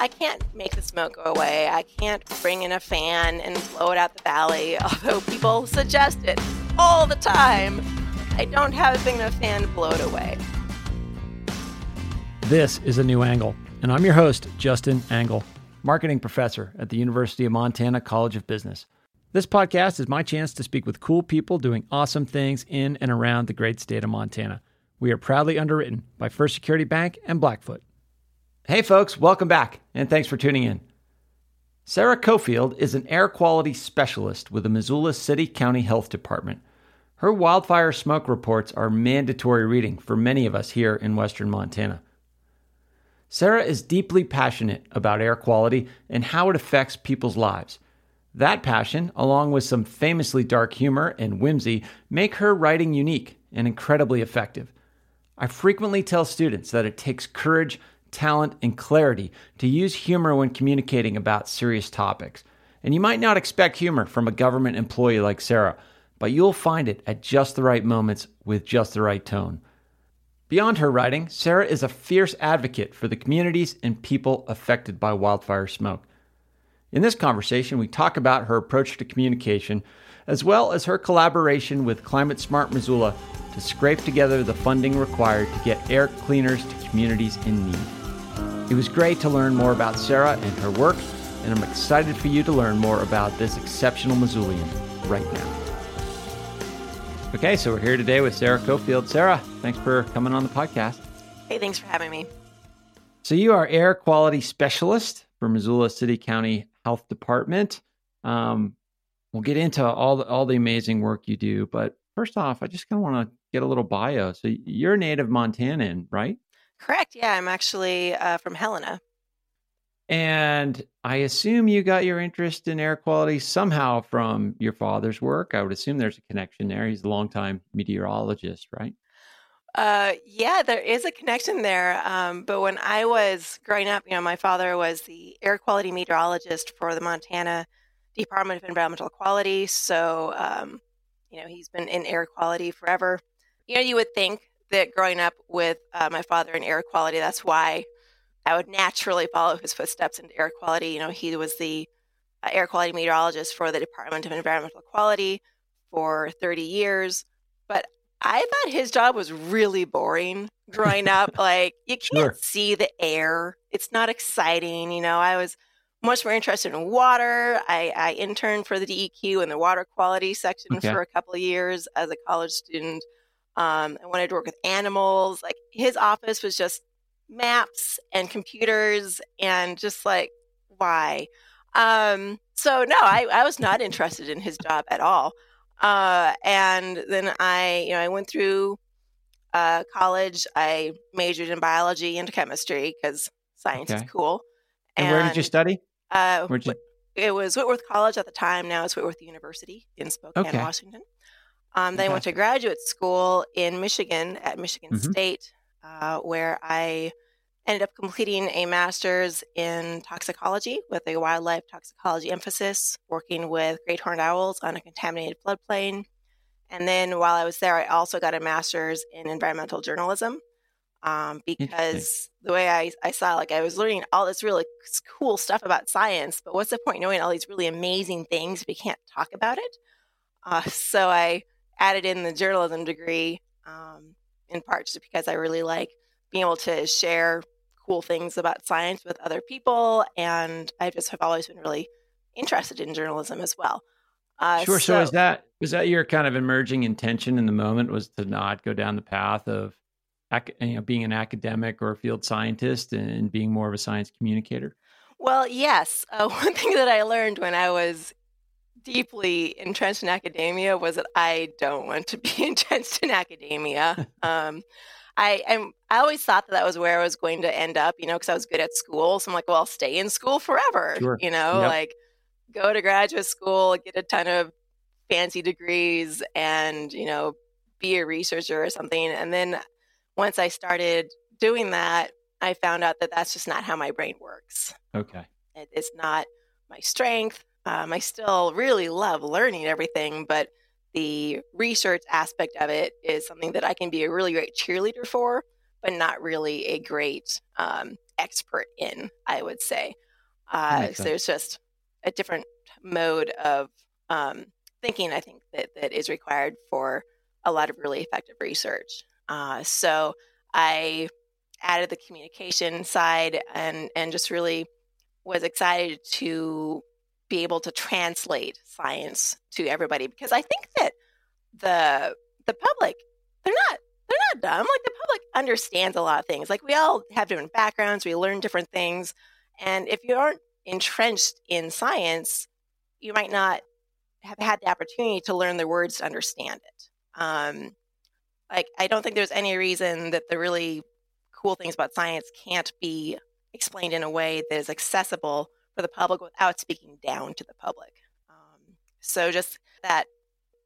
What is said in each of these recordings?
I can't make the smoke go away. I can't bring in a fan and blow it out the valley, although people suggest it all the time. I don't have a big enough fan to blow it away. This is A New Angle, and I'm your host, Justin Angle, marketing professor at the University of Montana College of Business. This podcast is my chance to speak with cool people doing awesome things in and around the great state of Montana. We are proudly underwritten by First Security Bank and Blackfoot. Hey, folks, welcome back, and thanks for tuning in. Sarah Coefield is an air quality specialist with the Missoula City County Health Department. Her wildfire smoke reports are mandatory reading for many of us here in western Montana. Sarah is deeply passionate about air quality and how it affects people's lives. That passion, along with some famously dark humor and whimsy, make her writing unique and incredibly effective. I frequently tell students that it takes courage, talent, and clarity to use humor when communicating about serious topics. And you might not expect humor from a government employee like Sarah, but you'll find it at just the right moments with just the right tone. Beyond her writing, Sarah is a fierce advocate for the communities and people affected by wildfire smoke. In this conversation, we talk about her approach to communication, as well as her collaboration with Climate Smart Missoula to scrape together the funding required to get air cleaners to communities in need. It was great to learn more about Sarah and her work, and I'm excited for you to learn more about this exceptional Missoulian right now. Okay, so we're here today with Sarah Coefield. Sarah, thanks for coming on the podcast. Hey, thanks for having me. So you are air quality specialist for Missoula City County Health Department. Um, we'll get into all the, all the amazing work you do, but first off, I just kind of want to get a little bio. So you're a native Montanan, right? Correct. Yeah, I'm actually uh, from Helena. And I assume you got your interest in air quality somehow from your father's work. I would assume there's a connection there. He's a longtime meteorologist, right? Uh, yeah, there is a connection there. Um, but when I was growing up, you know, my father was the air quality meteorologist for the Montana Department of Environmental Quality. So, um, you know, he's been in air quality forever. You know, you would think that growing up with uh, my father in air quality, that's why I would naturally follow his footsteps into air quality. You know, he was the uh, air quality meteorologist for the Department of Environmental Quality for 30 years. But I thought his job was really boring growing up. like, you can't sure. see the air, it's not exciting. You know, I was much more interested in water. I, I interned for the DEQ in the water quality section okay. for a couple of years as a college student. Um, I wanted to work with animals. Like his office was just maps and computers and just like why. Um, so no, I, I was not interested in his job at all. Uh, and then I, you know, I went through uh, college. I majored in biology and chemistry because science okay. is cool. And, and, where did you study? Uh, you... It was Whitworth College at the time. Now it's Whitworth University in Spokane, okay. Washington. Um, then I went to graduate school in Michigan at Michigan mm-hmm. State, uh, where I ended up completing a master's in toxicology with a wildlife toxicology emphasis, working with great horned owls on a contaminated floodplain. And then while I was there, I also got a master's in environmental journalism um, because the way I, I saw, like, I was learning all this really cool stuff about science, but what's the point knowing all these really amazing things if we can't talk about it? Uh, so I added in the journalism degree um, in part just because I really like being able to share cool things about science with other people. And I just have always been really interested in journalism as well. Uh, sure. So, so is that was that your kind of emerging intention in the moment was to not go down the path of you know, being an academic or a field scientist and being more of a science communicator? Well, yes. Uh, one thing that I learned when I was deeply entrenched in academia was that I don't want to be entrenched in academia. um, I am I always thought that that was where I was going to end up, you know, because I was good at school. So I'm like, well, I'll stay in school forever, sure. you know, yep. like go to graduate school, get a ton of fancy degrees, and you know, be a researcher or something. And then once I started doing that, I found out that that's just not how my brain works. Okay, it, it's not my strength. Um, I still really love learning everything, but the research aspect of it is something that I can be a really great cheerleader for, but not really a great um, expert in, I would say. Uh, so there's just a different mode of um, thinking, I think, that, that is required for a lot of really effective research. Uh, so I added the communication side and, and just really was excited to be able to translate science to everybody because I think that the the public they're not they're not dumb. Like the public understands a lot of things. Like we all have different backgrounds. We learn different things. And if you aren't entrenched in science you might not have had the opportunity to learn the words to understand it. Um, like i don't think there's any reason that the really cool things about science can't be explained in a way that is accessible for the public without speaking down to the public um, so just that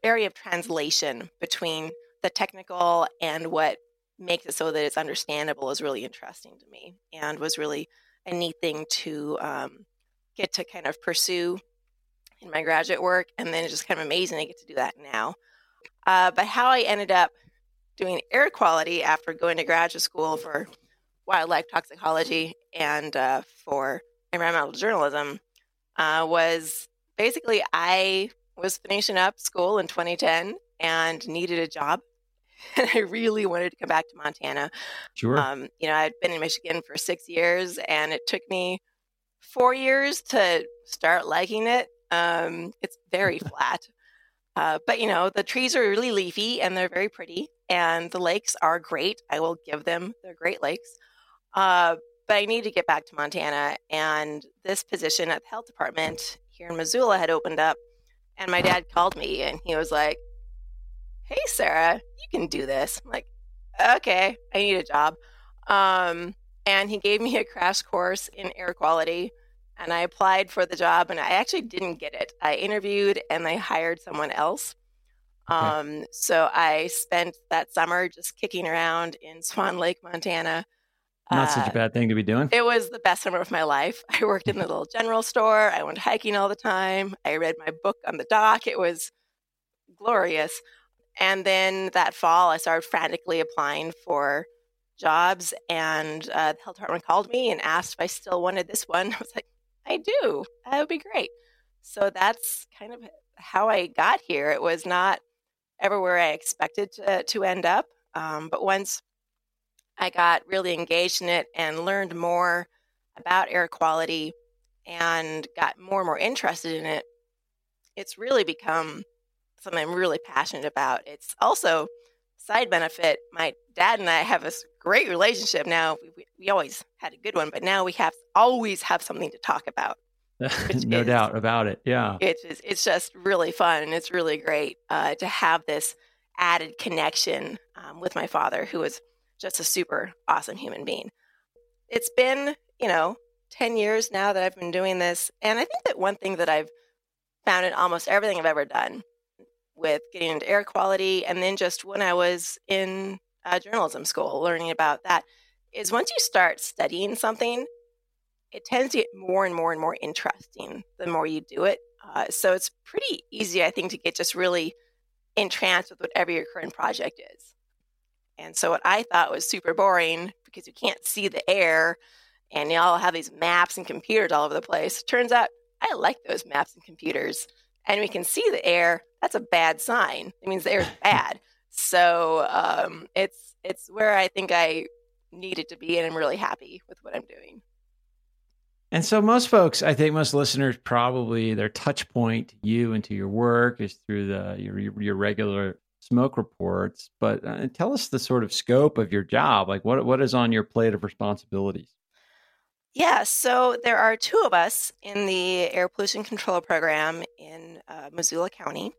area of translation between the technical and what makes it so that it's understandable is really interesting to me and was really a neat thing to um, get to kind of pursue in my graduate work. And then it's just kind of amazing I get to do that now. Uh, but how I ended up doing air quality after going to graduate school for wildlife toxicology and uh, for environmental journalism uh, was basically I was finishing up school in 2010 and needed a job. And I really wanted to come back to Montana. Sure. Um, you know, I'd been in Michigan for six years and it took me four years to start liking it. Um, it's very flat. Uh, but, you know, the trees are really leafy and they're very pretty. And the lakes are great. I will give them, they're great lakes. Uh, but I need to get back to Montana. And this position at the health department here in Missoula had opened up and my dad called me and he was like, Hey, Sarah, you can do this. I'm like, okay, I need a job. Um, and he gave me a crash course in air quality. And I applied for the job and I actually didn't get it. I interviewed and they hired someone else. Okay. Um, so I spent that summer just kicking around in Swan Lake, Montana. Not uh, such a uh, bad thing to be doing. It was the best summer of my life. I worked in the little general store. I went hiking all the time. I read my book on the dock. It was glorious. And then that fall, I started frantically applying for jobs. And uh, the health department called me and asked if I still wanted this one. I was like, I do. That would be great. So that's kind of how I got here. It was not ever where I expected to, to end up. Um, but once I got really engaged in it and learned more about air quality and got more and more interested in it, it's really become something I'm really passionate about. It's also side benefit. My dad and I have a great relationship now. We, we always had a good one, but now we have always have something to talk about. no is, doubt about it. Yeah, it's it's just really fun and it's really great uh, to have this added connection um, with my father, who was just a super awesome human being. It's been, you know, 10 years now that I've been doing this. And I think that one thing that I've found in almost everything I've ever done with getting into air quality, and then just when I was in uh, journalism school learning about that, is once you start studying something, it tends to get more and more and more interesting the more you do it. Uh, so it's pretty easy, I think, to get just really entranced with whatever your current project is. And so what I thought was super boring because you can't see the air and you all have these maps and computers all over the place. Turns out I like those maps and computers. And we can see the air. That's a bad sign. It means the air is bad. So um, it's it's where I think I needed to be, and I'm really happy with what I'm doing. And so most folks, I think most listeners probably their touch point to you into your work is through the your your regular smoke reports, but uh, tell us the sort of scope of your job. Like, what what is on your plate of responsibilities? Yeah, so there are two of us in the air pollution control program in uh, Missoula County,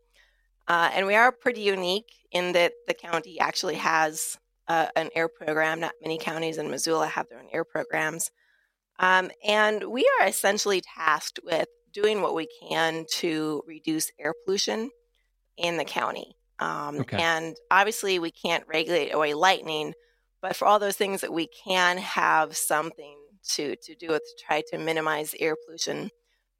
uh, and we are pretty unique in that the county actually has uh, an air program. Not many counties in Missoula have their own air programs, um, and we are essentially tasked with doing what we can to reduce air pollution in the county. Um, okay. And obviously, we can't regulate away lightning, but for all those things that we can have something to, to do with to try to minimize air pollution,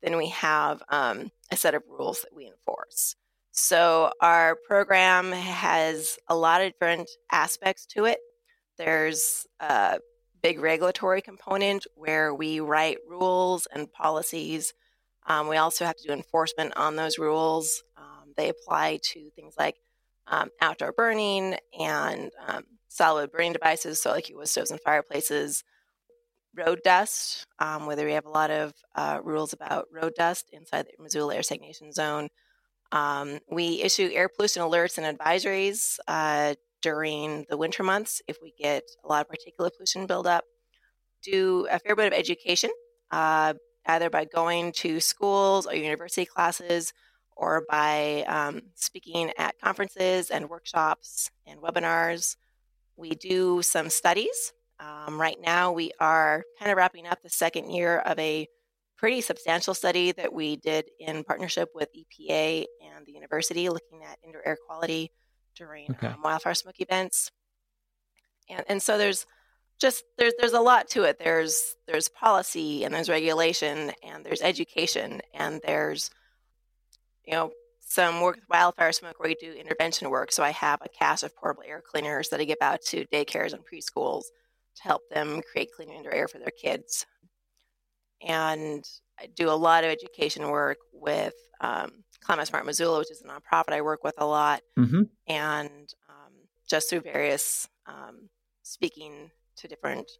then we have um, a set of rules that we enforce. So, our program has a lot of different aspects to it. There's a big regulatory component where we write rules and policies. Um, we also have to do enforcement on those rules. Um, they apply to things like um, outdoor burning and um, solid burning devices, so like wood stoves and fireplaces, road dust, um, whether we have a lot of uh, rules about road dust inside the Missoula Air Stagnation Zone. Um, we issue air pollution alerts and advisories uh, during the winter months if we get a lot of particulate pollution buildup. Do a fair bit of education, uh, either by going to schools or university classes or by um, speaking at conferences and workshops and webinars. We do some studies. Um, right now, we are kind of wrapping up the second year of a pretty substantial study that we did in partnership with EPA and the university looking at indoor air quality during okay. um, wildfire smoke events. And, and so there's just there's there's a lot to it. There's there's policy and there's regulation and there's education and there's you know some work with wildfire smoke where we do intervention work. So I have a cast of portable air cleaners that I give out to daycares and preschools to help them create cleaner indoor air for their kids. And I do a lot of education work with um, Climate Smart Missoula, which is a nonprofit I work with a lot, mm-hmm. and um, just through various um, speaking to different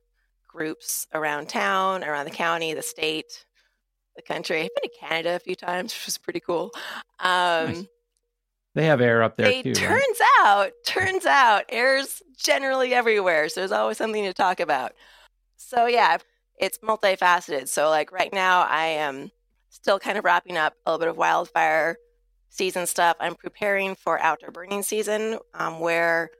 groups around town, around the county, the state, the country. I've been to Canada a few times, which was pretty cool. Um, nice. They have air up there they, too. Turns right? out, turns out, air's generally everywhere. So there's always something to talk about. So yeah, it's multifaceted. So like right now, I am still kind of wrapping up a little bit of wildfire season stuff. I'm preparing for outdoor burning season, um, where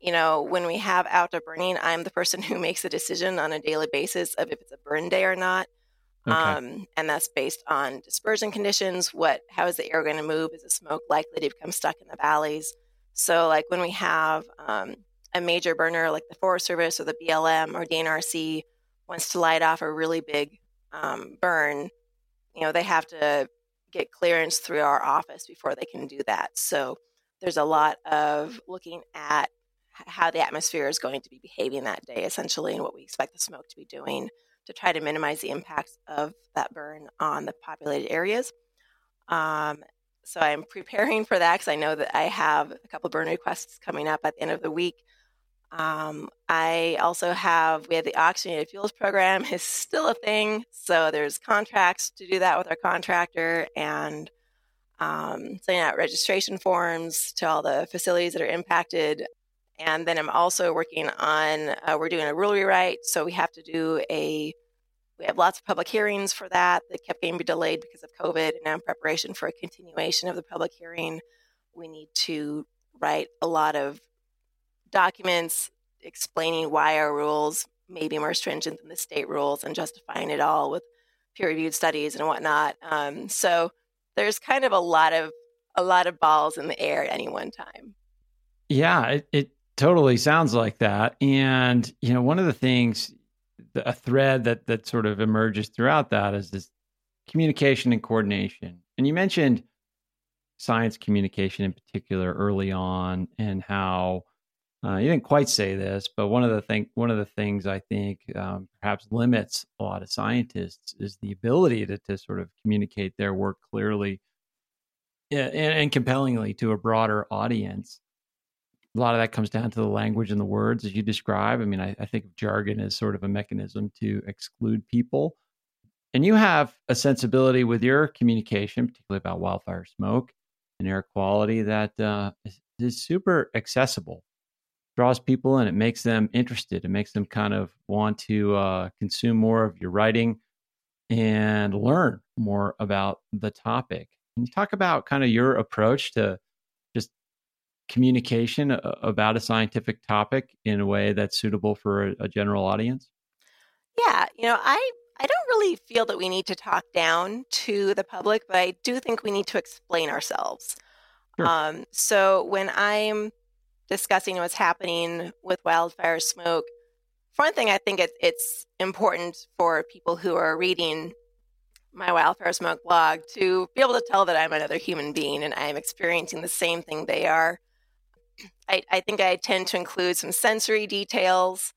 you know when we have outdoor burning, I'm the person who makes the decision on a daily basis of if it's a burn day or not. Okay. Um, and that's based on dispersion conditions. What, how is the air going to move? Is the smoke likely to become stuck in the valleys? So, like when we have um, a major burner like the Forest Service or the BLM or DNRC wants to light off a really big um, burn, you know, they have to get clearance through our office before they can do that. So, there's a lot of looking at how the atmosphere is going to be behaving that day, essentially, and what we expect the smoke to be doing to try to minimize the impacts of that burn on the populated areas. Um, so I'm preparing for that because I know that I have a couple burn requests coming up at the end of the week. Um, I also have we have the oxygenated fuels program is still a thing, so there's contracts to do that with our contractor and um, sending out registration forms to all the facilities that are impacted and then I'm also working on, uh, we're doing a rule rewrite. So we have to do a, we have lots of public hearings for that that kept getting delayed because of COVID. And now in preparation for a continuation of the public hearing, we need to write a lot of documents explaining why our rules may be more stringent than the state rules and justifying it all with peer reviewed studies and whatnot. Um, so there's kind of a lot of a lot of balls in the air at any one time. Yeah, it, it Totally sounds like that. And, you know, one of the things, a thread that that sort of emerges throughout that is this communication and coordination. And you mentioned science communication in particular early on and how uh, you didn't quite say this, but one of the thing one of the things I think um, perhaps limits a lot of scientists is the ability to to sort of communicate their work clearly and, and compellingly to a broader audience a lot of that comes down to the language and the words as you describe. I mean, I, I think jargon as sort of a mechanism to exclude people. And you have a sensibility with your communication, particularly about wildfire smoke and air quality, that uh, is, is super accessible, draws people in, it makes them interested, it makes them kind of want to uh, consume more of your writing and learn more about the topic. Can you talk about kind of your approach to communication about a scientific topic in a way that's suitable for a, a general audience? Yeah, you know, I I don't really feel that we need to talk down to the public, but I do think we need to explain ourselves. Sure. Um, so when I'm discussing what's happening with wildfire smoke, for one thing, I think it, it's important for people who are reading my wildfire smoke blog to be able to tell that I'm another human being and I am experiencing the same thing they are. I, I think I tend to include some sensory details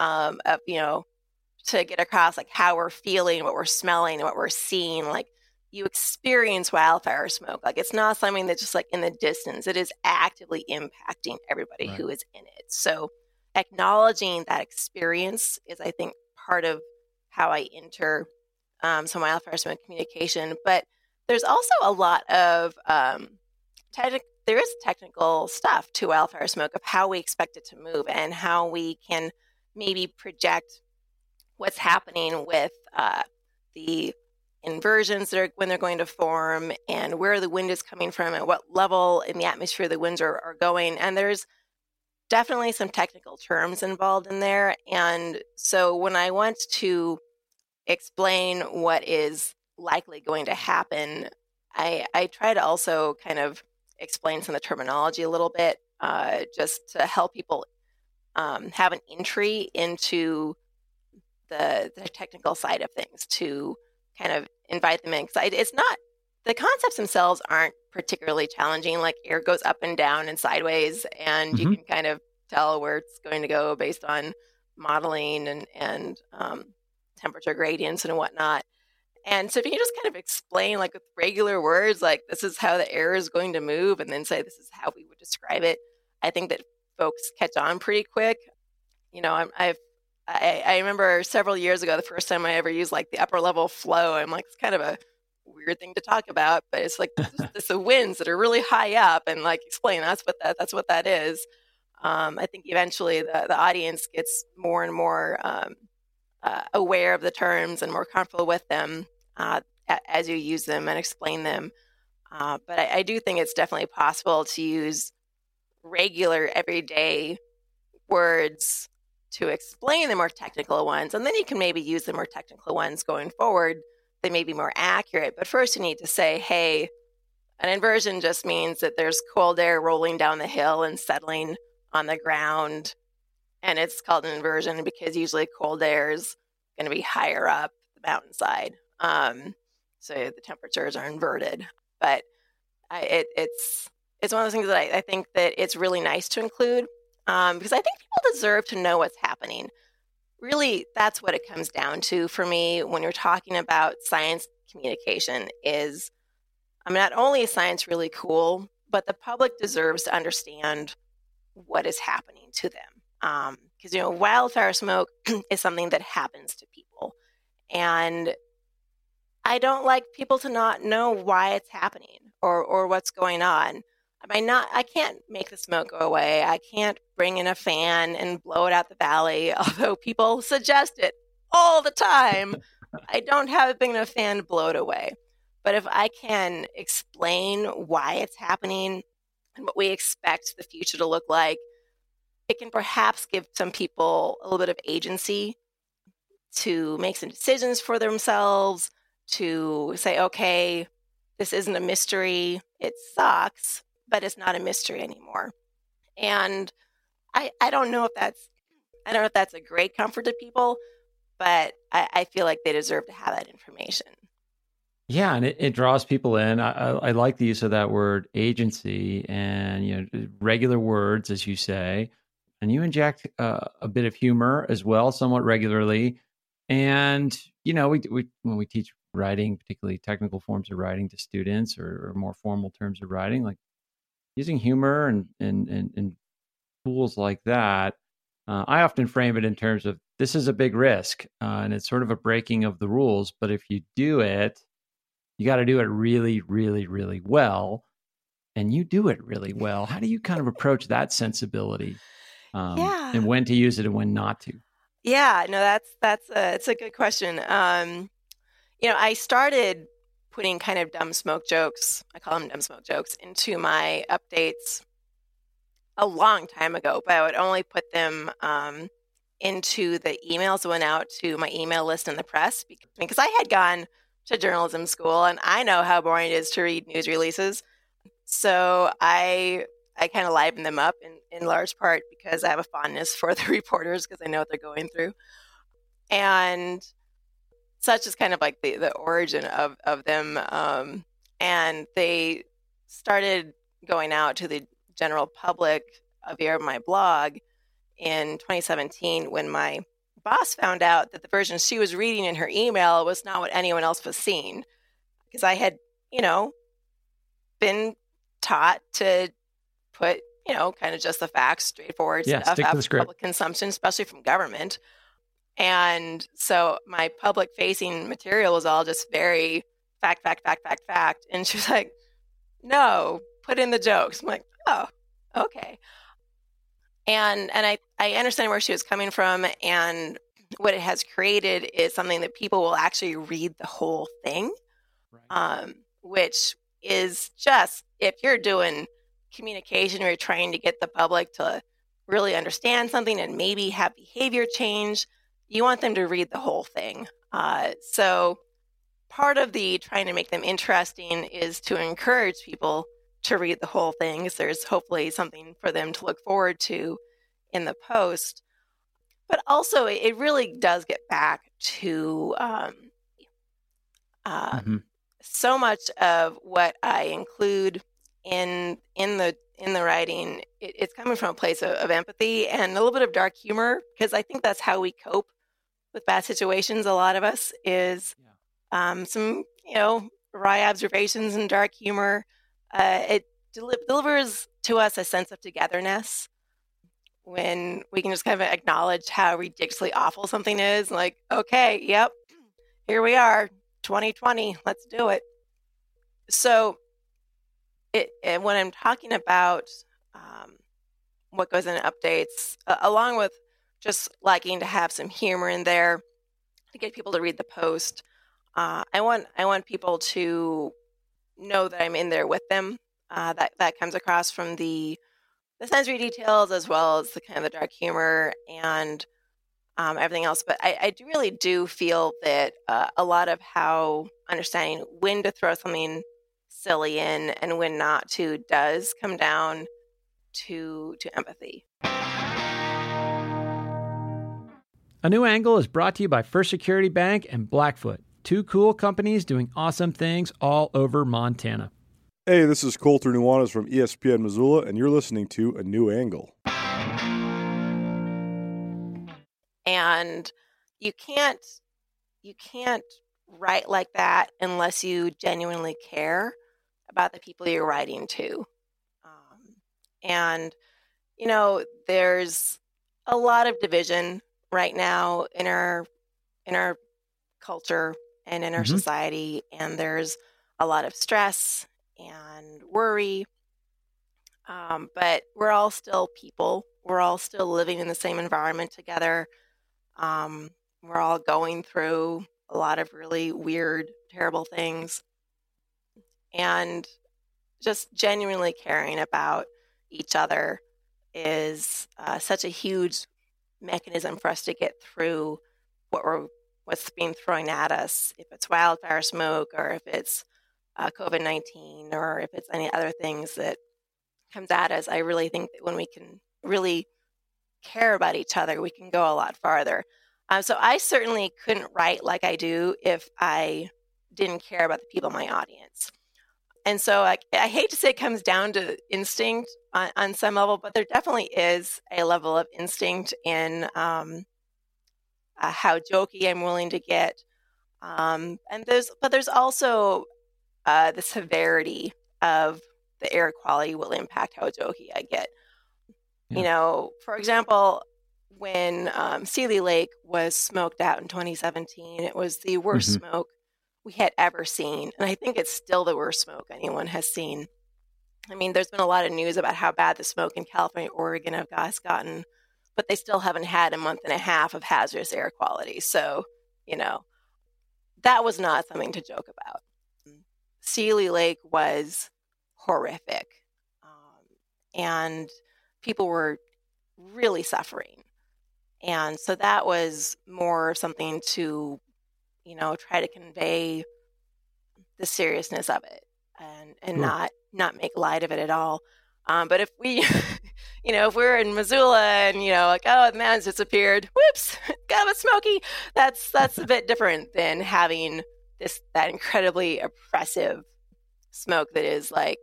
um, of you know to get across like how we're feeling, what we're smelling, what we're seeing. Like you experience wildfire smoke. Like it's not something that's just like in the distance. It is actively impacting everybody right. who is in it. So acknowledging that experience is, I think, part of how I enter um, some wildfire smoke communication. But there's also a lot of um, there is technical stuff to wildfire smoke of how we expect it to move and how we can maybe project what's happening with uh, the inversions that are when they're going to form and where the wind is coming from and what level in the atmosphere the winds are, are going. And there's definitely some technical terms involved in there. And so when i want to explain what is likely going to happen i i try to also kind of explain some of the terminology a little bit uh, just to help people um, have an entry into the, the technical side of things to kind of invite them in. Because it's not, the concepts themselves aren't particularly challenging. Like air goes up and down and sideways, and mm-hmm. you can kind of tell where it's going to go based on modeling and, and um, temperature gradients and whatnot. And so if you can just kind of explain like with regular words, like this is how the air is going to move, and then say this is how we would describe it, I think that folks catch on pretty quick. You know, i have I, I remember several years ago, the first time I ever used like the upper level flow. I'm like, it's kind of a weird thing to talk about, but it's like this, the winds that are really high up, and like explain that's what that that's what that is. Um, I think eventually the the audience gets more and more um, uh, aware of the terms and more comfortable with them uh, as you use them and explain them. Uh, but I, I do think it's definitely possible to use regular everyday words to explain the more technical ones, and then you can maybe use the more technical ones going forward. They may be more accurate, but first you need to say, hey, an inversion just means that there's cold air rolling down the hill and settling on the ground. And it's called an inversion because usually cold air is going to be higher up the mountainside. Um, so the temperatures are inverted. But I, it, it's it's one of those things that I, I think that it's really nice to include um, because I think people deserve to know what's happening. Really, that's what it comes down to for me when you're talking about science communication. Is I mean, not only is science really cool, but the public deserves to understand what is happening to them. Because um, you know, wildfire smoke is something that happens to people, and I don't like people to not know why it's happening or or what's going on. I not I can't make the smoke go away. I can't bring in a fan and blow it out the valley, although people suggest it all the time. I don't have a big enough fan to blow it away. But if I can explain why it's happening and what we expect the future to look like, it can perhaps give some people a little bit of agency to make some decisions for themselves, to say, okay, this isn't a mystery. It sucks, but it's not a mystery anymore. And I, I don't know if that's I don't know if that's a great comfort to people, but I, I feel like they deserve to have that information. Yeah, and it, it draws people in. I, I, I, like the use of that word agency and you know regular words, as you say, and you inject uh, a bit of humor as well, somewhat regularly. And you know, we, we when we teach writing, particularly technical forms of writing to students or, or more formal terms of writing, like using humor and and and, and tools like that, uh, I often frame it in terms of this is a big risk uh, and it's sort of a breaking of the rules. But if you do it, you got to do it really, really, really well. And you do it really well. How do you kind of approach that sensibility? Um, yeah. And when to use it and when not to? Yeah, no, that's that's a, it's a good question. Um, you know, I started putting kind of dumb smoke jokes, I call them dumb smoke jokes, into my updates a long time ago, but I would only put them um, into the emails that went out to my email list in the press because I had gone to journalism school and I know how boring it is to read news releases. So I I kind of liven them up in, in large part because I have a fondness for the reporters because I know what they're going through. And such is kind of like the, the origin of, of them. Um, and they started going out to the general public via my blog in 2017 when my boss found out that the version she was reading in her email was not what anyone else was seeing. Because I had, you know, been taught to put, you know, kind of just the facts, straightforward yeah, stuff the script. public consumption, especially from government. And so my public facing material was all just very fact, fact, fact, fact, fact. And she was like, no, put in the jokes. I'm like, oh, okay. And and I, I understand where she was coming from and what it has created is something that people will actually read the whole thing. Right. Um, which is just if you're doing communication or you're trying to get the public to really understand something and maybe have behavior change, you want them to read the whole thing. Uh, so part of the trying to make them interesting is to encourage people to read the whole thing. So there's hopefully something for them to look forward to in the post. But also, it really does get back to um, uh, mm-hmm. so much of what I include in in the in the writing. It, it's coming from a place of, of empathy and a little bit of dark humor because I think that's how we cope with bad situations. A lot of us is um, some, you know, wry observations and dark humor. Uh, it del- delivers to us a sense of togetherness when we can just kind of acknowledge how ridiculously awful something is. Like, okay, yep, here we are, 2020, let's do it. So, it, it when I'm talking about um, what goes in updates, uh, along with just liking to have some humor in there to get people to read the post, uh, I want I want people to know that I'm in there with them. Uh, that that comes across from the the sensory details as well as the kind of the dark humor and um, everything else. But I, I do really do feel that uh, a lot of how understanding when to throw something silly in and when not to does come down to to empathy. A new angle is brought to you by First Security Bank and Blackfoot. Two cool companies doing awesome things all over Montana. Hey, this is Colter Nuanez from ESPN Missoula, and you're listening to A New Angle. And you can't you can't write like that unless you genuinely care about the people you're writing to. Um, and you know, there's a lot of division right now in our in our culture and in our mm-hmm. society. And there's a lot of stress and worry. Um, but we're all still people. We're all still living in the same environment together. Um, we're all going through a lot of really weird, terrible things. And just genuinely caring about each other is uh, such a huge mechanism for us to get through what we're what's being thrown at us, if it's wildfire smoke or if it's uh, COVID 19 or if it's any other things that comes at us, I really think that when we can really care about each other, we can go a lot farther. Um, so I certainly couldn't write like I do if I didn't care about the people in my audience. And so I, I hate to say it comes down to instinct on, on, some level, but there definitely is a level of instinct in um, uh, how jokey I'm willing to get. Um, and there's, but there's also uh, the severity of the air quality will impact how jokey I get. Yeah. You know, for example, when um, Seeley Lake was smoked out in 2017, it was the worst mm-hmm. smoke we had ever seen. And I think it's still the worst smoke anyone has seen. I mean, there's been a lot of news about how bad the smoke in California, Oregon have gotten but they still haven't had a month and a half of hazardous air quality. So, you know, that was not something to joke about. Seeley Lake was horrific. Um, and people were really suffering. And so that was more something to, you know, try to convey the seriousness of it and, and sure. not not make light of it at all. Um, but if we you know, if we are in Missoula and, you know, like, oh, the mountains disappeared, whoops, got a smoky, that's that's a bit different than having this that incredibly oppressive smoke that is like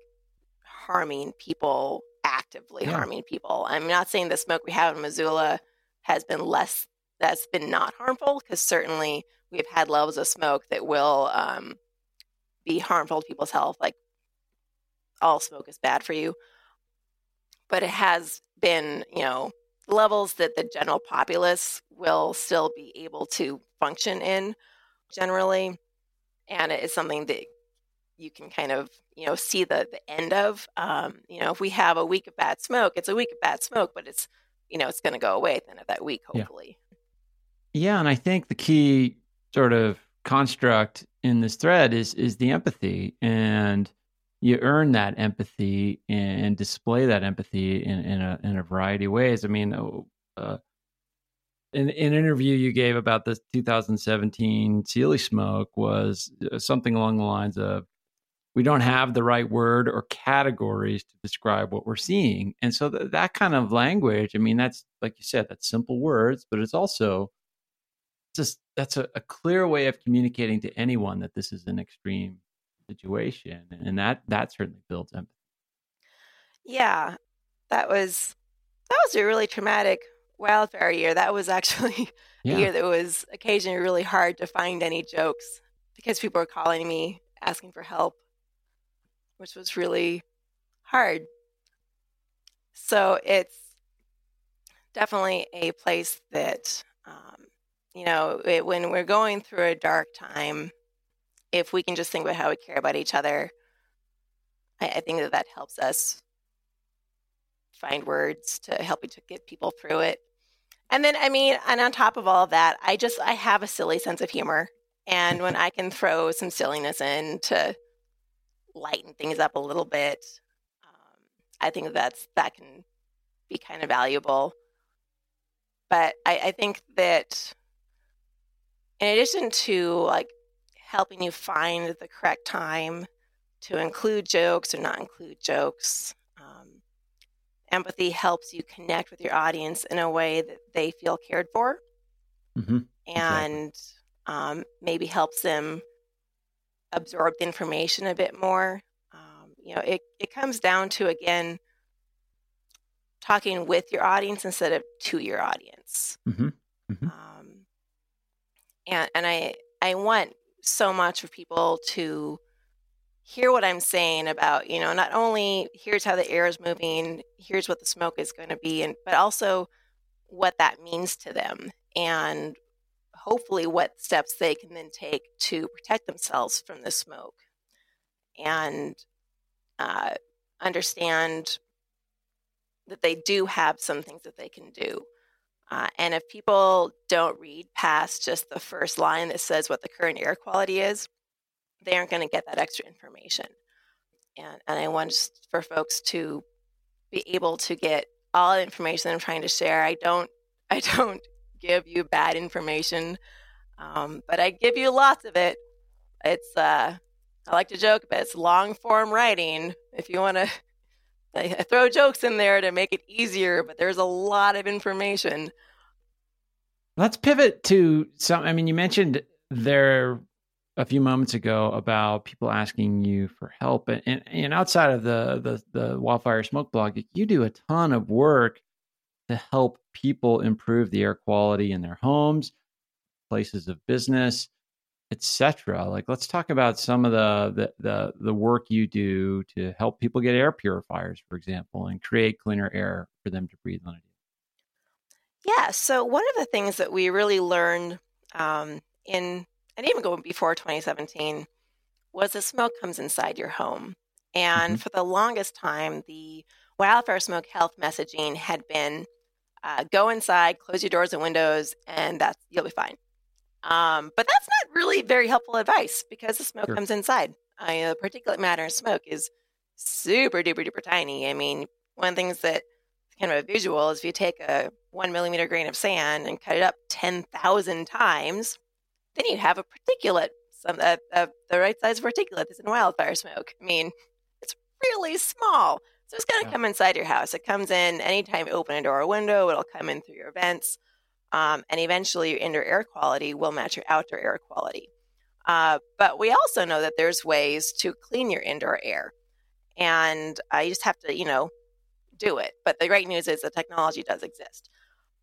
harming people, actively yeah. harming people. I'm not saying the smoke we have in Missoula has been less that's been not harmful because certainly we've had levels of smoke that will um, be harmful to people's health. Like all smoke is bad for you, but it has been, you know, levels that the general populace will still be able to function in generally. And it is something that you can kind of, you know, see the, the end of. Um, you know, if we have a week of bad smoke, it's a week of bad smoke, but it's, you know, it's going to go away at the end of that week, hopefully. Yeah. yeah. And I think the key sort of construct in this thread is is the empathy and you earn that empathy and display that empathy in, in a in a variety of ways. I mean, oh, uh, in, in, an interview you gave about the 2017 Seeley smoke was uh, something along the lines of, "We don't have the right word or categories to describe what we're seeing," and so th- that kind of language. I mean, that's like you said, that's simple words, but it's also just that's a, a clear way of communicating to anyone that this is an extreme situation and that that certainly builds empathy. Yeah that was that was a really traumatic wildfire year. That was actually yeah. a year that was occasionally really hard to find any jokes because people were calling me asking for help which was really hard. So it's definitely a place that um, you know it, when we're going through a dark time if we can just think about how we care about each other, I, I think that that helps us find words to help to get people through it. And then, I mean, and on top of all of that, I just I have a silly sense of humor, and when I can throw some silliness in to lighten things up a little bit, um, I think that's that can be kind of valuable. But I, I think that in addition to like helping you find the correct time to include jokes or not include jokes. Um, empathy helps you connect with your audience in a way that they feel cared for mm-hmm. and exactly. um, maybe helps them absorb the information a bit more. Um, you know, it, it comes down to, again, talking with your audience instead of to your audience. Mm-hmm. Mm-hmm. And, and I, I want so much for people to hear what I'm saying about, you know, not only here's how the air is moving, here's what the smoke is going to be, and but also what that means to them and hopefully what steps they can then take to protect themselves from the smoke and uh, understand that they do have some things that they can do uh, and if people don't read past just the first line that says what the current air quality is, they aren't going to get that extra information. And, and I want for folks to be able to get all the information I'm trying to share. I don't I don't give you bad information, um, but I give you lots of it. It's uh, I like to joke, but it's long form writing. If you want to I throw jokes in there to make it easier, but there's a lot of information. Let's pivot to some. I mean, you mentioned there a few moments ago about people asking you for help, and, and, and outside of the, the the wildfire smoke blog, you do a ton of work to help people improve the air quality in their homes, places of business etc. Like, let's talk about some of the, the, the the work you do to help people get air purifiers, for example, and create cleaner air for them to breathe on it. Yeah. So one of the things that we really learned um, in and even going before 2017 was the smoke comes inside your home, and mm-hmm. for the longest time, the wildfire smoke health messaging had been uh, go inside, close your doors and windows, and that's you'll be fine. Um, but that's not really very helpful advice because the smoke sure. comes inside. I, uh, particulate matter in smoke is super duper duper tiny. I mean, one of the things that kind of a visual is if you take a one millimeter grain of sand and cut it up 10,000 times, then you have a particulate, some uh, uh, the right size particulate that's in wildfire smoke. I mean, it's really small. So it's going to yeah. come inside your house. It comes in anytime you open a door or window, it'll come in through your vents um, and eventually your indoor air quality will match your outdoor air quality. Uh, but we also know that there's ways to clean your indoor air, and uh, you just have to, you know, do it. But the great news is the technology does exist.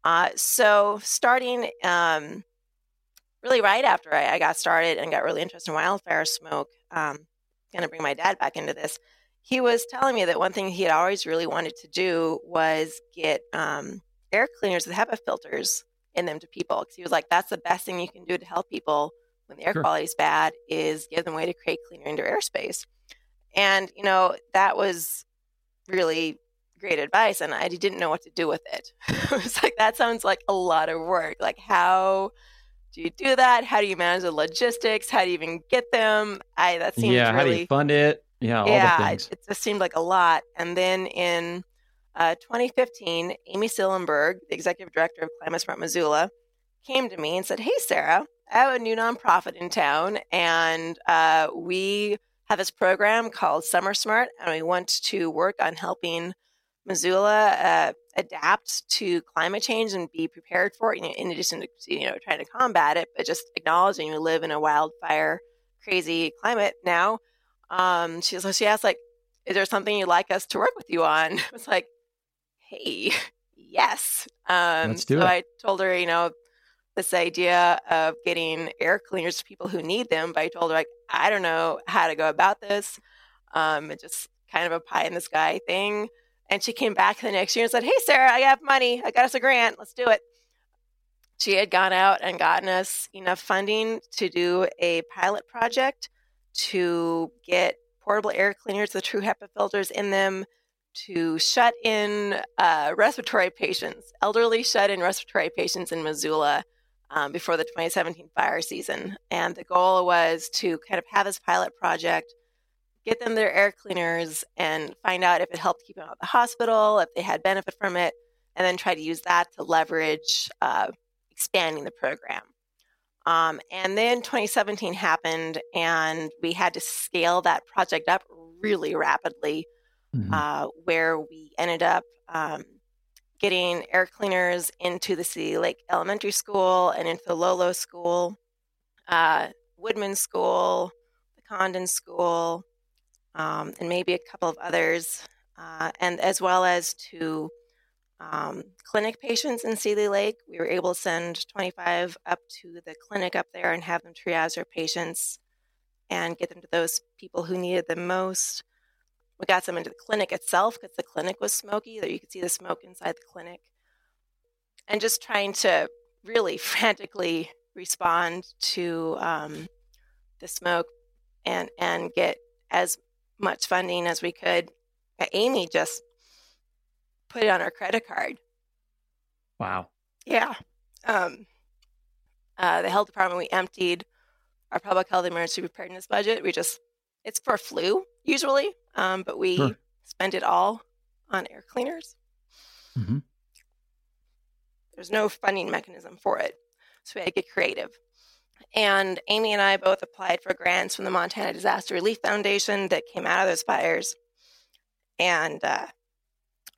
Uh, so starting um, really right after I, I, got started and got really interested in wildfire smoke, um, going to bring my dad back into this. He was telling me that one thing he had always really wanted to do was get um, air cleaners with HEPA filters in them to people. Because he was like, that's the best thing you can do to help people when the air sure. quality is bad is give them a way to create cleaner indoor airspace. And, you know, that was really great advice and I didn't know what to do with it. it was like that sounds like a lot of work. Like how do you do that? How do you manage the logistics? How do you even get them? I that seems yeah. Really, how do you fund it? Yeah, all yeah, things. It, just seemed like a lot. And then in uh, 2015, Amy Cilimburg, the executive director of Climate Smart Missoula, came to me and said, "Hey, Sarah, I have a new nonprofit in town, and uh, we have this program called Summer Smart, and we want to work on helping." Missoula uh, adapt to climate change and be prepared for it. You know, in addition to you know trying to combat it, but just acknowledging we live in a wildfire crazy climate now. Um, she so she asked like, "Is there something you'd like us to work with you on?" I was like, "Hey, yes." Um, Let's do so it. I told her, you know, this idea of getting air cleaners to people who need them. But I told her like, I don't know how to go about this. Um, it's just kind of a pie in the sky thing. And she came back the next year and said, Hey, Sarah, I have money. I got us a grant. Let's do it. She had gone out and gotten us enough funding to do a pilot project to get portable air cleaners with true HEPA filters in them to shut in uh, respiratory patients, elderly shut in respiratory patients in Missoula um, before the 2017 fire season. And the goal was to kind of have this pilot project get them their air cleaners and find out if it helped keep them out of the hospital, if they had benefit from it, and then try to use that to leverage uh, expanding the program. Um, and then 2017 happened, and we had to scale that project up really rapidly, mm-hmm. uh, where we ended up um, getting air cleaners into the Seeley Lake Elementary School and into the Lolo School, uh, Woodman School, the Condon School, um, and maybe a couple of others, uh, and as well as to um, clinic patients in Seeley Lake. We were able to send 25 up to the clinic up there and have them triage their patients and get them to those people who needed them most. We got some into the clinic itself because the clinic was smoky, that you could see the smoke inside the clinic. And just trying to really frantically respond to um, the smoke and and get as much funding as we could. Amy just put it on our credit card. Wow. Yeah. Um, uh, the health department, we emptied our public health emergency preparedness budget. We just, it's for flu usually, um, but we sure. spent it all on air cleaners. Mm-hmm. There's no funding mechanism for it. So we had to get creative. And Amy and I both applied for grants from the Montana Disaster Relief Foundation that came out of those fires. And uh,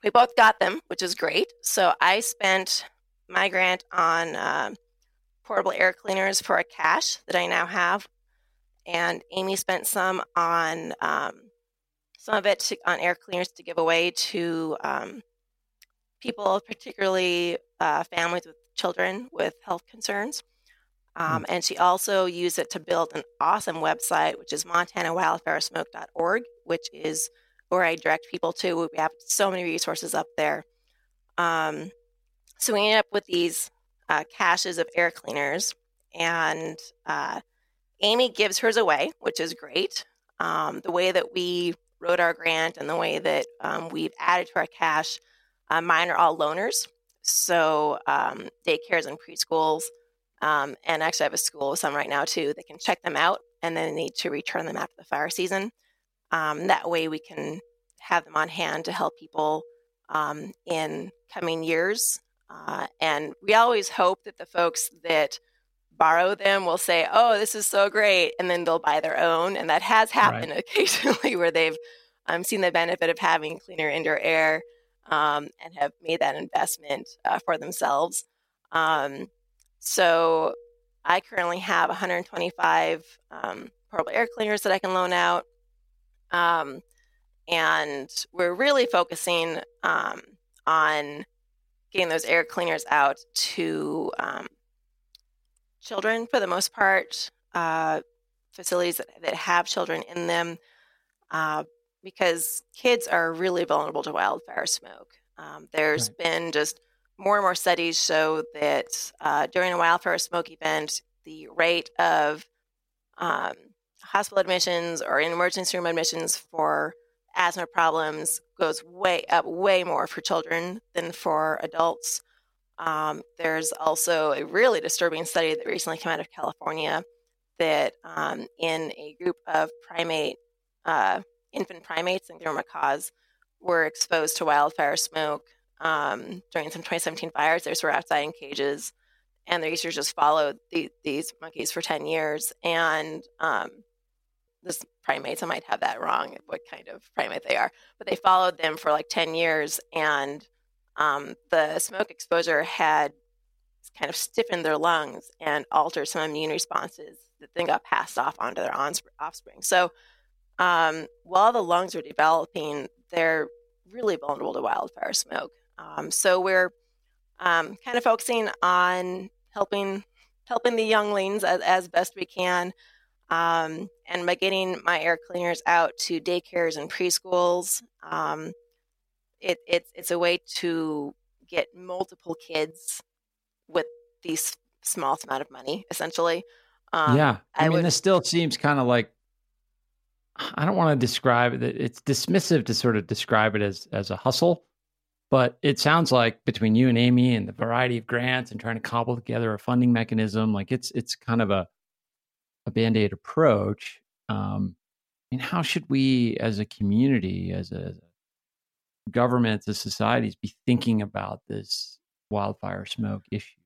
we both got them, which is great. So I spent my grant on uh, portable air cleaners for a cache that I now have. And Amy spent some on um, some of it to, on air cleaners to give away to um, people, particularly uh, families with children with health concerns. Um, and she also used it to build an awesome website, which is montanawildfiresmoke.org, which is where I direct people to. We have so many resources up there. Um, so we ended up with these uh, caches of air cleaners, and uh, Amy gives hers away, which is great. Um, the way that we wrote our grant and the way that um, we've added to our cache, uh, mine are all loaners. So um, daycares and preschools um, and actually, I have a school with some right now too. They can check them out and then need to return them after the fire season. Um, that way, we can have them on hand to help people um, in coming years. Uh, and we always hope that the folks that borrow them will say, "Oh, this is so great," and then they'll buy their own. And that has happened right. occasionally, where they've um, seen the benefit of having cleaner indoor air um, and have made that investment uh, for themselves. Um, so I currently have 125 um, portable air cleaners that I can loan out. Um, and we're really focusing um, on getting those air cleaners out to um, children for the most part, uh, facilities that, that, have children in them, uh, because kids are really vulnerable to wildfire smoke. Um, there's right. been just more and more studies show that uh, during a wildfire smoke event, the rate of um, hospital admissions or in emergency room admissions for asthma problems goes way up way more for children than for adults. Um, there's also a really disturbing study that recently came out of California that um, in a group of primate uh, infant primates and their macaques were exposed to wildfire smoke um, during some 2017 fires. They were outside in cages, and the researchers just followed the, these monkeys for 10 years. And um, this primates, I might have that wrong, what kind of primate they are, but they followed them for like 10 years, and um, the smoke exposure had kind of stiffened their lungs and altered some immune responses that then got passed off onto their offspring. So um, while the lungs are developing, they're really vulnerable to wildfire smoke. Um, so we're um, kind of focusing on helping helping the younglings as, as best we can, um, and by getting my air cleaners out to daycares and preschools. It, it's it's a way to get multiple kids with these small amount of money, essentially. Um, yeah, I, I mean, would, this still seems kind of like I don't want to describe it. It's dismissive to sort of describe it as as a hustle, but it sounds like between you and Amy and the variety of grants and trying to cobble together a funding mechanism, like it's it's kind of a a band aid approach. Um, I mean, how should we, as a community, as a government, as societies, be thinking about this wildfire smoke issue?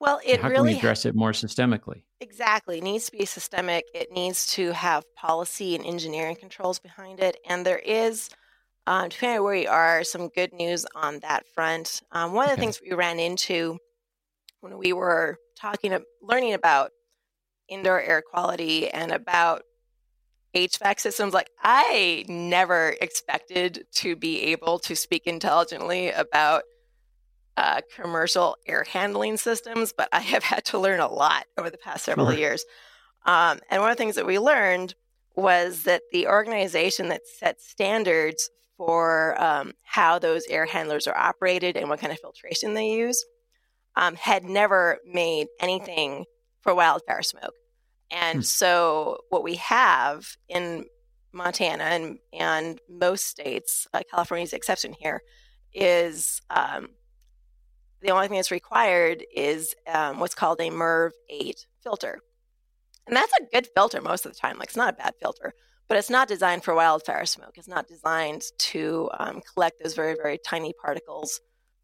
Well, it how really can we address it more systemically. Exactly, it needs to be systemic. It needs to have policy and engineering controls behind it, and there is, um, depending on where you are, some good news on that front. Um, one of the things we ran into when we were talking, learning about indoor air quality and about HVAC systems, like I never expected to be able to speak intelligently about uh, commercial air handling systems, but I have had to learn a lot over the past several sure. years. Um, and one of the things that we learned was that the organization that sets standards for um, how those air handlers are operated and what kind of filtration they use um, had never made anything for wildfire smoke. And hmm. so, what we have in Montana and, and most states, uh, California's exception here, is um, the only thing that's required is um, what's called a MERV 8 filter. And that's a good filter most of the time. Like, it's not a bad filter, but it's not designed for wildfire smoke. It's not designed to um, collect those very, very tiny particles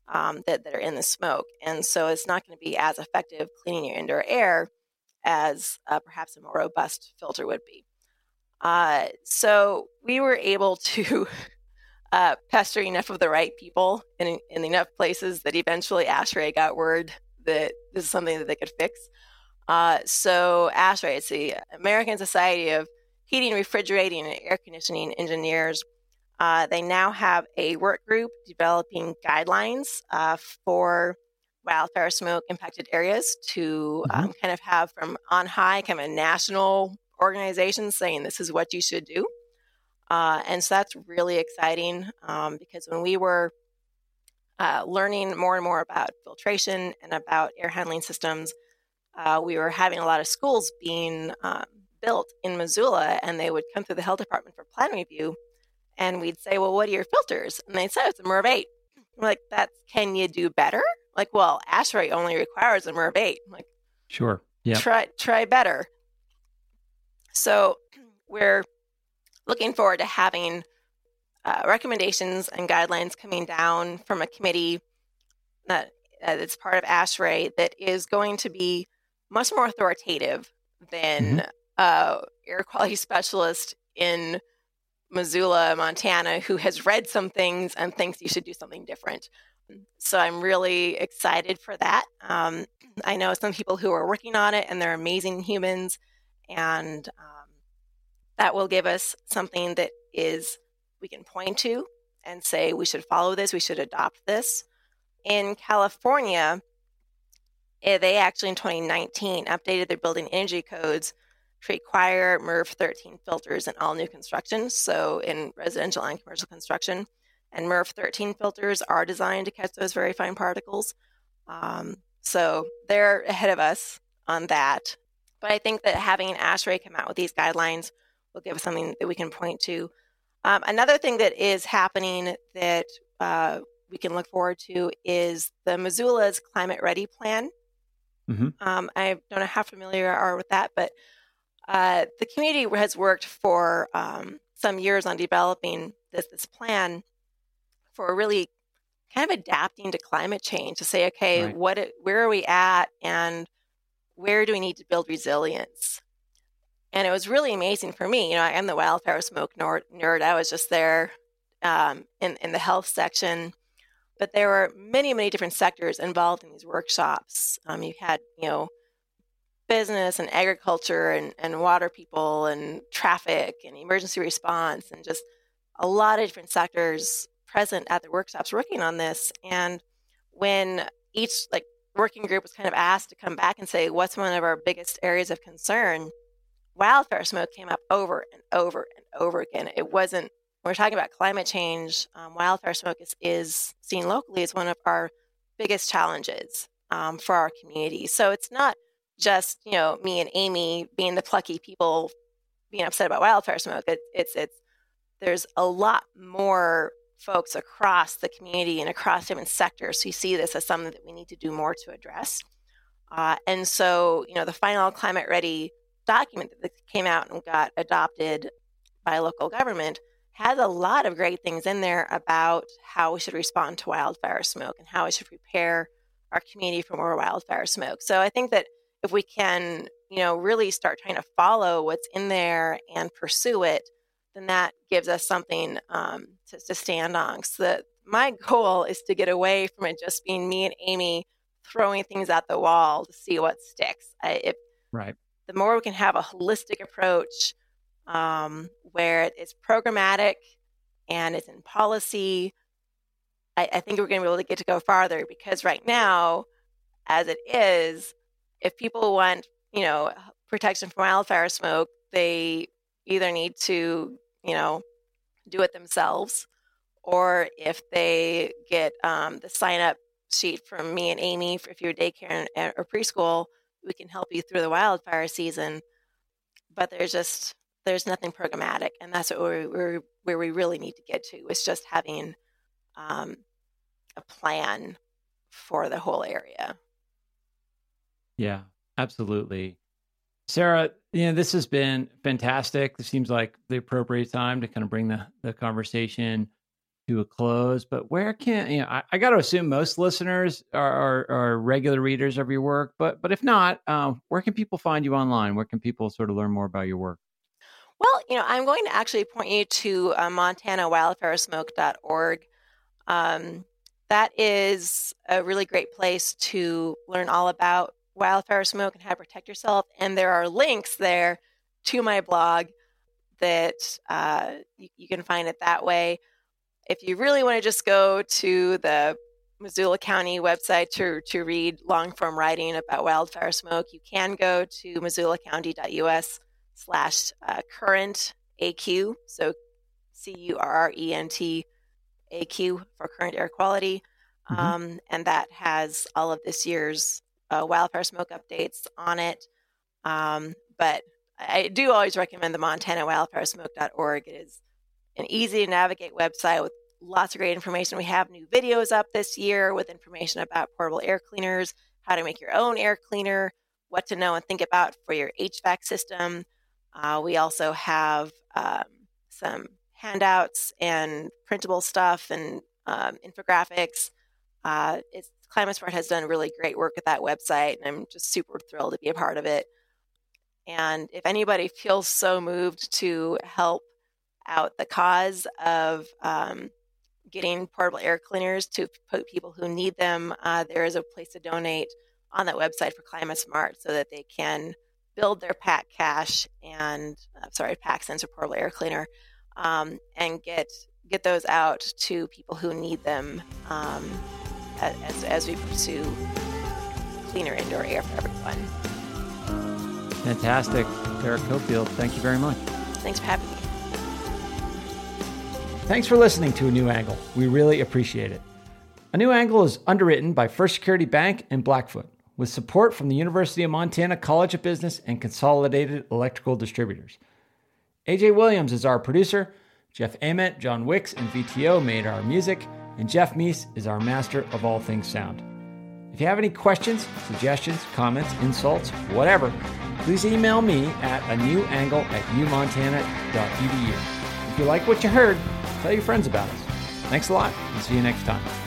um, that, that are in the smoke. And so it's not going to be as effective cleaning your indoor air as uh, perhaps a more robust filter would be. Uh, so we were able to uh, pester enough of the right people in, in enough places that eventually ASHRAE got word that this is something that they could fix. Uh, so ASHRAE, it's the American Society of Heating, Refrigerating, and Air Conditioning Engineers. Uh, they now have a work group developing guidelines uh, for wildfire smoke impacted areas to mm-hmm. um, kind of have from on high kind of a national organization saying this is what you should do. Uh, and so that's really exciting um, because when we were uh, learning more and more about filtration and about air handling systems, uh, we were having a lot of schools being um, built in Missoula, and they would come through the health department for plan review. And we'd say, Well, what are your filters? And they'd say, It's a MERV 8. We're like, That's can you do better? Like, well, ASHRAE only requires a MERV 8. I'm like, Sure. Yeah. Try, try better. So we're looking forward to having uh, recommendations and guidelines coming down from a committee that uh, that's part of ASHRAE that is going to be much more authoritative than mm-hmm. uh, air quality specialist in Missoula, Montana, who has read some things and thinks you should do something different. So I'm really excited for that. Um, I know some people who are working on it, and they're amazing humans, and um, that will give us something that is we can point to and say we should follow this, we should adopt this. in California, eh, they actually in 2019 updated their building energy codes to require MERV 13 filters in all new construction, so in residential and commercial construction. And MERV 13 filters are designed to catch those very fine particles. Um, so they're ahead of us on that. But I think that having an ASHRAE come out with these guidelines will give us something that we can point to. Um, another thing that is happening that uh, we can look forward to is the Missoula's Climate Ready Plan. Mm-hmm. Um, I don't know how familiar you are with that, but uh, the community has worked for um, some years on developing this, this plan for really kind of adapting to climate change to say, okay, right. what, where are we at, and where do we need to build resilience? And it was really amazing for me. You know, I'm the wildfire smoke nerd. I was just there um, in in the health section, but there were many, many different sectors involved in these workshops. Um, you had, you know, business and agriculture and, and water people and traffic and emergency response and just a lot of different sectors present at the workshops working on this. And when each like working group was kind of asked to come back and say what's one of our biggest areas of concern, wildfire smoke came up over and over and over again. It wasn't we're talking about climate change. Um, wildfire smoke is, is seen locally as one of our biggest challenges um, for our community. So it's not just you know me and Amy being the plucky people being upset about wildfire smoke. It, it's it's there's a lot more folks across the community and across different sectors who see this as something that we need to do more to address. Uh, and so, you know, the final climate ready document that came out and got adopted by local government has a lot of great things in there about how we should respond to wildfire smoke and how we should prepare our community for more wildfire smoke. So I think that if we can, you know, really start trying to follow what's in there and pursue it, then that gives us something um, to, to stand on. So the, my goal is to get away from it just being me and Amy throwing things at the wall to see what sticks. I, if, right. The more we can have a holistic approach um, where it's programmatic and it's in policy, I, I think we're going to be able to get to go farther because right now, as it is, if people want, you know, protection from wildfire smoke, they either need to, you know, do it themselves, or if they get um, the sign up sheet from me and Amy for if you're daycare or preschool, we can help you through the wildfire season. But there's just there's nothing programmatic, and that's what we're, we're where we really need to get to. Is just having um, a plan for the whole area. Yeah, absolutely. Sarah, you know, this has been fantastic. This seems like the appropriate time to kind of bring the, the conversation to a close. But where can you know? I, I got to assume most listeners are, are, are, regular readers of your work. But but if not, um, where can people find you online? Where can people sort of learn more about your work? Well, you know, I'm going to actually point you to uh, MontanaWildfireSmoke.org. Um, that is a really great place to learn all about wildfire smoke and how to protect yourself. And there are links there to my blog that uh, you, you, can find it that way. If you really want to just go to the Missoula County website to, to read long form writing about wildfire smoke, you can go to missoulacounty.us slash uh, current AQ. So C U R R E N T A Q for current air quality. Mm-hmm. Um, and that has all of this year's uh, wildfire smoke updates on it. Um, but I do always recommend the Montana Smoke.org. It is an easy to navigate website with lots of great information. We have new videos up this year with information about portable air cleaners, how to make your own air cleaner, what to know and think about for your HVAC system. Uh, we also have um, some handouts and printable stuff and um, infographics. Uh, it's Climate Smart has done really great work at that website, and I'm just super thrilled to be a part of it. And if anybody feels so moved to help out the cause of um, getting portable air cleaners to people who need them, uh, there is a place to donate on that website for Climate Smart so that they can build their PAC cache and uh, sorry pack sensor portable air cleaner um, and get get those out to people who need them um, as, as we pursue cleaner indoor air for everyone. Fantastic. Sarah Coefield, thank you very much. Thanks for having me. Thanks for listening to A New Angle. We really appreciate it. A New Angle is underwritten by First Security Bank and Blackfoot, with support from the University of Montana College of Business and Consolidated Electrical Distributors. AJ Williams is our producer. Jeff Ament, John Wicks, and VTO made our music, and Jeff Meese is our master of all things sound. If you have any questions, suggestions, comments, insults, whatever, please email me at a new angle at umontana.edu. If you like what you heard, tell your friends about us. Thanks a lot, and see you next time.